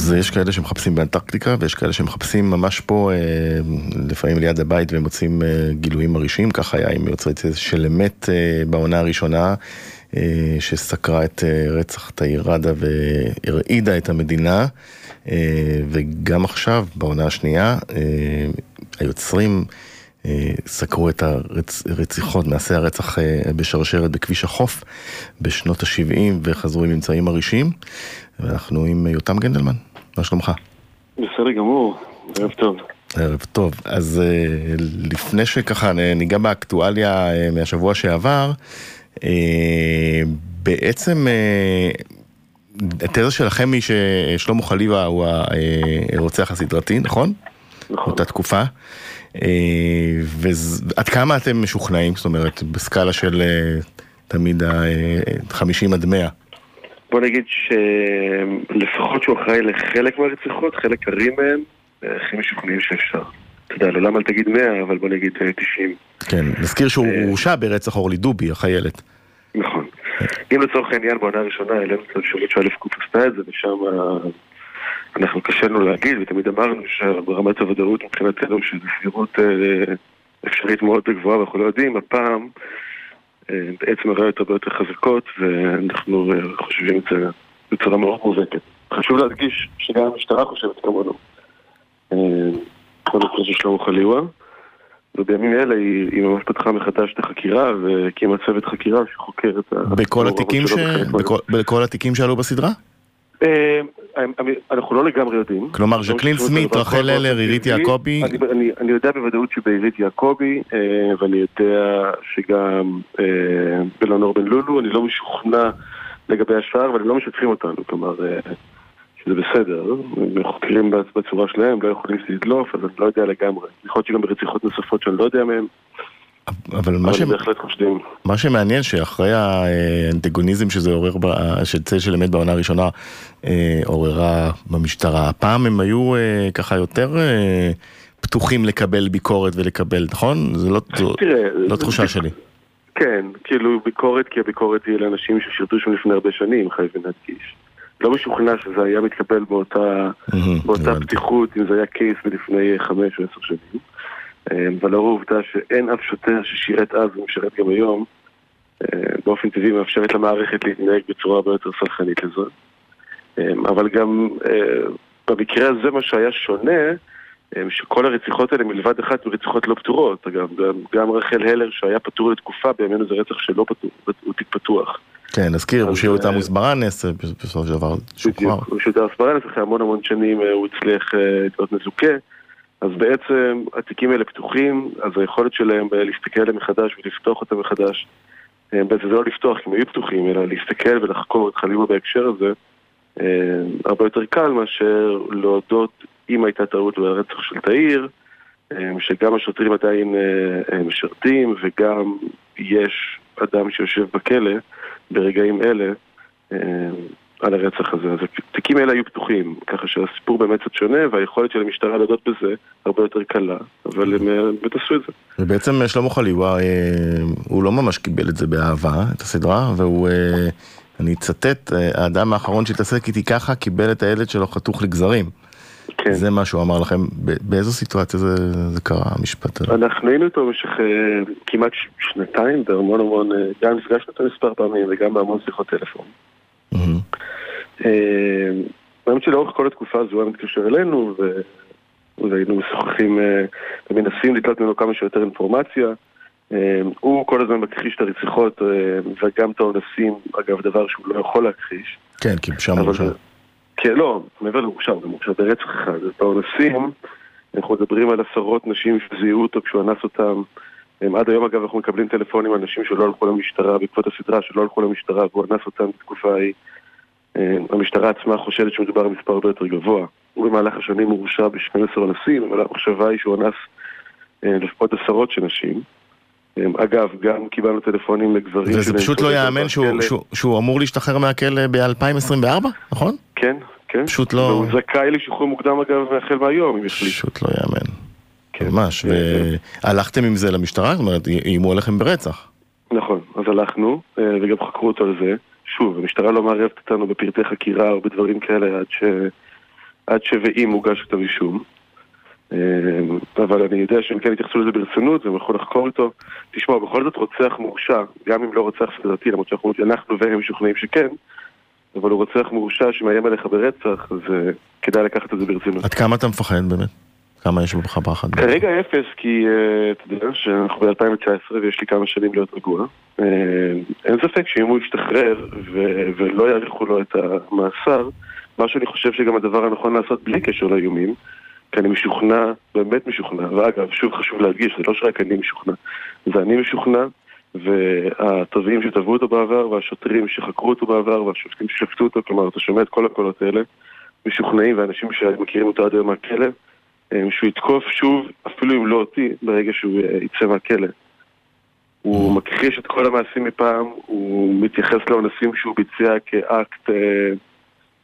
אז יש כאלה שמחפשים באנטרקטיקה ויש כאלה שמחפשים ממש פה, לפעמים ליד הבית ומוצאים גילויים מרעישים, כך היה עם יוצרי של אמת בעונה הראשונה. שסקרה את רצח תאיר ראדה והרעידה את המדינה, וגם עכשיו, בעונה השנייה, היוצרים סקרו את הרציחות, מעשי הרצח בשרשרת בכביש החוף בשנות ה-70 וחזרו עם ממצאים מרעישים. ואנחנו עם יותם גנדלמן, מה שלומך? בסדר גמור, ערב טוב. ערב טוב, אז לפני שככה ניגע באקטואליה מהשבוע שעבר, בעצם התזה שלכם היא ששלמה חליבה הוא הרוצח הסדרתי, נכון? נכון. אותה תקופה. ועד כמה אתם משוכנעים, זאת אומרת, בסקאלה של תמיד ה-50 עד 100? בוא נגיד שלפחות שהוא אחראי לחלק מהרציחות, חלק קרים מהם, הכי משוכנעים שאפשר. אתה יודע, לעולם אל תגיד 100, אבל בוא נגיד 90. כן, נזכיר שהוא הורשע ברצח אורלי דובי, החיילת. נכון. אם לצורך העניין בעונה הראשונה העלינו את האפשרות שא' ק' עשתה את זה, ושם אנחנו קשינו להגיד, ותמיד אמרנו שברמת הוודאות מבחינתנו שזו סבירות אפשרית מאוד גבוהה, ואנחנו לא יודעים, הפעם בעצם הראיות הרבה יותר חזקות, ואנחנו חושבים את זה בצורה מאוד מובהקת. חשוב להדגיש שגם המשטרה חושבת כמונו. כל מקרה של שלמה חליווה, ובימים אלה היא, היא ממש פתחה מחדש את החקירה והקימה צוות חקירה שחוקר את ה... בכל התיקים, ש... בכל, בכל התיקים שעלו בסדרה? אנחנו לא לגמרי יודעים. כלומר, ז'קלין סמית, רחל אלר, עירית יעקבי? אני, יודע בוודאות שבעירית יעקבי, ואני יודע שגם בלנור בן לולו, אני לא משוכנע לגבי השאר, אבל הם לא משתפים אותנו, כלומר, שזה בסדר, הם חוקרים בצורה שלהם, לא יכולים לדלוף, אז אני לא יודע לגמרי. יכול להיות שגם ברציחות נוספות שאני לא יודע מהם. אבל מה, ש... מה שמעניין שאחרי האנטגוניזם שזה עורר, שצל של אמת בעונה הראשונה עוררה במשטרה, הפעם הם היו ככה יותר פתוחים לקבל ביקורת ולקבל, נכון? זה לא, תראה, לא תחושה שלי. כן, כאילו ביקורת, כי הביקורת היא לאנשים ששירתו שם לפני הרבה שנים, חייבים להדגיש. לא משוכנע שזה היה מתקבל באותה, באותה פתיחות, אם זה היה קייס מלפני חמש או עשר שנים. אבל לאור העובדה שאין אף שוטר ששירת אז ומשרת גם היום, באופן טבעי מאפשרת למערכת להתנהג בצורה הרבה יותר סלחנית לזה. אבל גם במקרה הזה מה שהיה שונה, שכל הרציחות האלה מלבד אחת הן רציחות לא פתורות. אגב, גם, גם רחל הלר שהיה פתור לתקופה, בימינו זה רצח שלא פתור, הוא תיק פתוח. כן, נזכיר, הוא שיעור את עמוס ברנס, בסופו של דבר שוחרר. הוא שיעור את עמוס ברנס, אחרי המון המון שנים הוא הצליח להיות מזוכה. אז בעצם התיקים האלה פתוחים, אז היכולת שלהם להסתכל עליהם מחדש ולפתוח אותם מחדש, בעצם זה לא לפתוח כי הם היו פתוחים, אלא להסתכל ולחקור את חלימה בהקשר הזה, הרבה יותר קל מאשר להודות אם הייתה טעות ברצח של תאיר, שגם השוטרים עדיין משרתים וגם יש אדם שיושב בכלא ברגעים אלה על הרצח הזה. אז התיקים האלה היו פתוחים, ככה שהסיפור באמת קצת שונה, והיכולת של המשטרה לדעת בזה הרבה יותר קלה, אבל הם באמת עשו את זה. ובעצם שלמה חליבה, הוא לא ממש קיבל את זה באהבה, את הסדרה, והוא, אני אצטט, האדם האחרון שהתעסק איתי ככה, קיבל את הילד שלו חתוך לגזרים. כן. זה מה שהוא אמר לכם, באיזו סיטואציה זה, זה קרה, המשפט הזה? אנחנו היינו איתו במשך כמעט שנתיים, בהמון המון, גם נפגשנו אותו מספר פעמים וגם בהמון שיחות טלפון. האמת שלאורך כל התקופה הזו הוא היה מתקשר אלינו והיינו משוחחים ומנסים לתלות ממנו כמה שיותר אינפורמציה. הוא כל הזמן מכחיש את הרציחות וגם את האונסים, אגב דבר שהוא לא יכול להכחיש. כן, כי שם הוא מורשע. כן, לא, מעבר למורשע, זה מורשע ברצח אחד. את האונסים, אנחנו מדברים על עשרות נשים שזיהו אותו כשהוא אנס אותם. עד היום אגב אנחנו מקבלים טלפונים על נשים שלא הלכו למשטרה בעקבות הסדרה, שלא הלכו למשטרה והוא אנס אותם בתקופה ההיא. המשטרה עצמה חושדת שמדובר במספר הרבה יותר גבוה. הוא במהלך השנים הורשע ב-12 אנסים, אבל המחשבה היא שהוא אנס לפחות עשרות של נשים. אגב, גם קיבלנו טלפונים לגברים... וזה פשוט לא יאמן שהוא, שהוא, שהוא אמור להשתחרר מהכלא ב-2024, נכון? כן, כן. פשוט לא... והוא זכאי לשחרור מוקדם אגב החל מהיום, אם יחליט. פשוט לא יאמן. כן, ממש. והלכתם עם זה למשטרה? זאת אומרת, איימו עליכם ברצח. נכון, אז הלכנו, וגם חקרו אותו על זה. שוב, המשטרה לא מערבת אותנו בפרטי חקירה או בדברים כאלה עד, ש... עד שוואם מוגש כתב אישום. אבל אני יודע שהם כן יתייחסו לזה ברצינות והם יכולו לחקור אותו. תשמע, בכל זאת רוצח מורשע, גם אם לא רוצח סדרתי, למרות שאנחנו והם משוכנעים שכן, אבל הוא רוצח מורשע שמאיים עליך ברצח, אז כדאי לקחת את זה ברצינות. עד כמה אתה מפחד באמת? כמה יש בך פחד? כרגע אפס, כי אתה יודע שאנחנו ב-2019 ויש לי כמה שנים להיות רגוע. אין ספק שאם הוא ישתחרר ולא יאריכו לו את המאסר, מה שאני חושב שגם הדבר הנכון לעשות בלי קשר לאיומים, כי אני משוכנע, באמת משוכנע, ואגב, שוב חשוב להדגיש, זה לא שרק אני משוכנע, זה אני משוכנע, והתובעים שתבעו אותו בעבר, והשוטרים שחקרו אותו בעבר, והשופטים ששפטו אותו, כלומר, אתה שומע את כל הקולות האלה, משוכנעים, ואנשים שמכירים אותו עד היום מהכלא, שהוא יתקוף שוב, אפילו אם לא אותי, ברגע שהוא יצא מהכלא. הוא מכחיש את כל המעשים מפעם, הוא מתייחס לאונסים שהוא ביצע כאקט אה,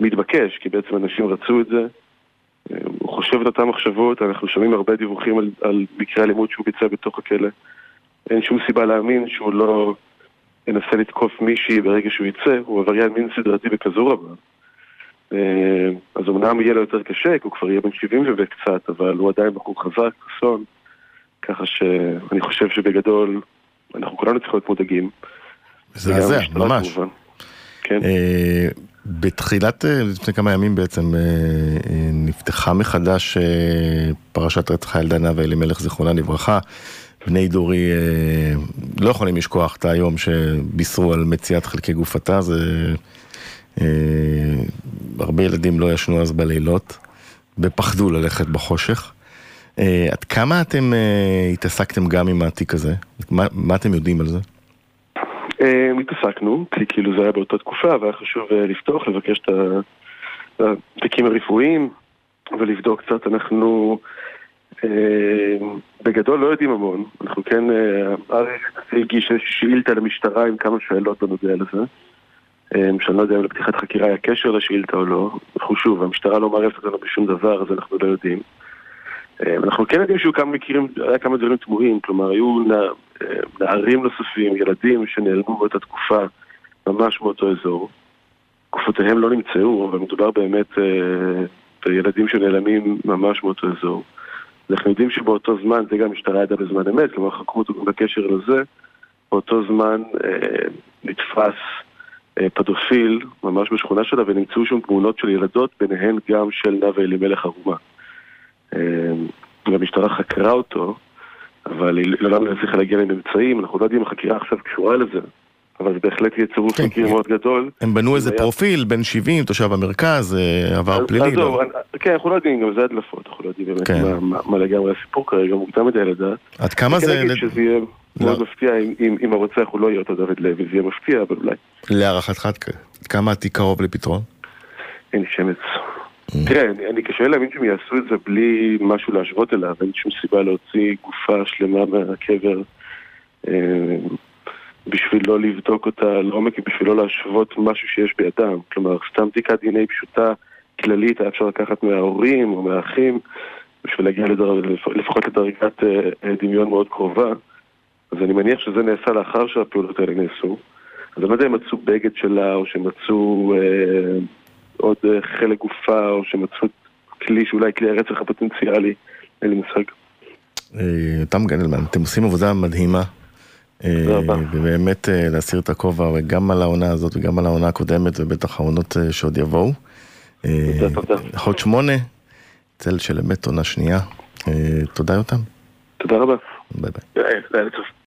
מתבקש, כי בעצם אנשים רצו את זה. הוא חושב את אותן מחשבות, אנחנו שומעים הרבה דיווחים על, על מקרי אלימות שהוא ביצע בתוך הכלא. אין שום סיבה להאמין שהוא לא ינסה לתקוף מישהי ברגע שהוא יצא, הוא עבריין מין סדרתי בכזו רבה. אז אמנם יהיה לו יותר קשה, כי הוא כבר יהיה בן 70 וקצת, אבל הוא עדיין בחור חזק, חסון, ככה שאני חושב שבגדול אנחנו כולנו צריכים להיות מודאגים. מזעזע, ממש. כן. בתחילת, לפני כמה ימים בעצם, נפתחה מחדש פרשת רצח הילדה נאוה אלימלך, זיכרונה לברכה. בני דורי לא יכולים לשכוח את היום שבישרו על מציאת חלקי גופתה, זה... הרבה ילדים לא ישנו אז בלילות, ופחדו ללכת בחושך. עד כמה אתם התעסקתם גם עם התיק הזה? מה, אתם יודעים על זה? התעסקנו, כי כאילו זה היה באותה תקופה והיה חשוב לפתוח, לבקש את התיקים הרפואיים ולבדוק קצת. אנחנו בגדול לא יודעים המון. אנחנו כן, אריק הגיש שאילתה למשטרה עם כמה שאלות בנוגע לזה. שאני לא יודע אם לפתיחת חקירה היה קשר לשאילתה או לא. אנחנו שוב, המשטרה לא מערבת אותנו בשום דבר, אז אנחנו לא יודעים. אנחנו כן יודעים שהיו כמה מקרים, היה כמה דברים תמוהים, כלומר היו נערים נוספים, ילדים שנעלמו באותה תקופה ממש באותו אזור. גופותיהם לא נמצאו, אבל מדובר באמת בילדים שנעלמים ממש באותו אזור. אנחנו יודעים שבאותו זמן, זה גם משטרה ידעה בזמן אמת, כלומר חקרו אותו בקשר לזה, באותו זמן נתפס פדופיל ממש בשכונה שלה ונמצאו שם תמונות של ילדות, ביניהן גם של נאוה אלימלך ערומה. והמשטרה חקרה אותו, אבל היא לא לא הצליחה להגיע לממצאים, אנחנו לא יודעים אם החקירה עכשיו קשורה לזה, אבל זה בהחלט יהיה צירוף מקרים מאוד גדול. הם בנו איזה פרופיל, בן 70, תושב המרכז, עבר פלילי. כן, אנחנו לא יודעים, גם זה הדלפות, אנחנו לא יודעים באמת מה לגמרי הסיפור כרגע, מוקדם מדי לדעת. עד כמה זה... יהיה מאוד מפתיע, אם הרוצח הוא לא יהיה אותו דוד לוי, זה יהיה מפתיע, אבל אולי. להערכתך, כמה התיק קרוב לפתרון? אין לי שמץ. תראה, אני קשה להאמין שהם יעשו את זה בלי משהו להשוות אליו, אין שום סיבה להוציא גופה שלמה מהקבר בשביל לא לבדוק אותה לעומק ובשביל לא להשוות משהו שיש בידם. כלומר, סתם בדיקת דנ"א פשוטה, כללית, היה אפשר לקחת מההורים או מהאחים בשביל להגיע לפחות לדרגת דמיון מאוד קרובה. אז אני מניח שזה נעשה לאחר שהפעולות האלה נעשו. אז אני לא יודע אם מצאו בגד שלה או שמצאו... עוד חלק גופה, או שמצאו כלי שאולי כלי הרצח הפוטנציאלי, אין לי מושג. תם גנלמן, אתם עושים עבודה מדהימה. ובאמת להסיר את הכובע גם על העונה הזאת וגם על העונה הקודמת ובטח העונות שעוד יבואו. תודה, תודה. חוד שמונה, צל של אמת עונה שנייה. תודה יותם. תודה רבה. ביי ביי.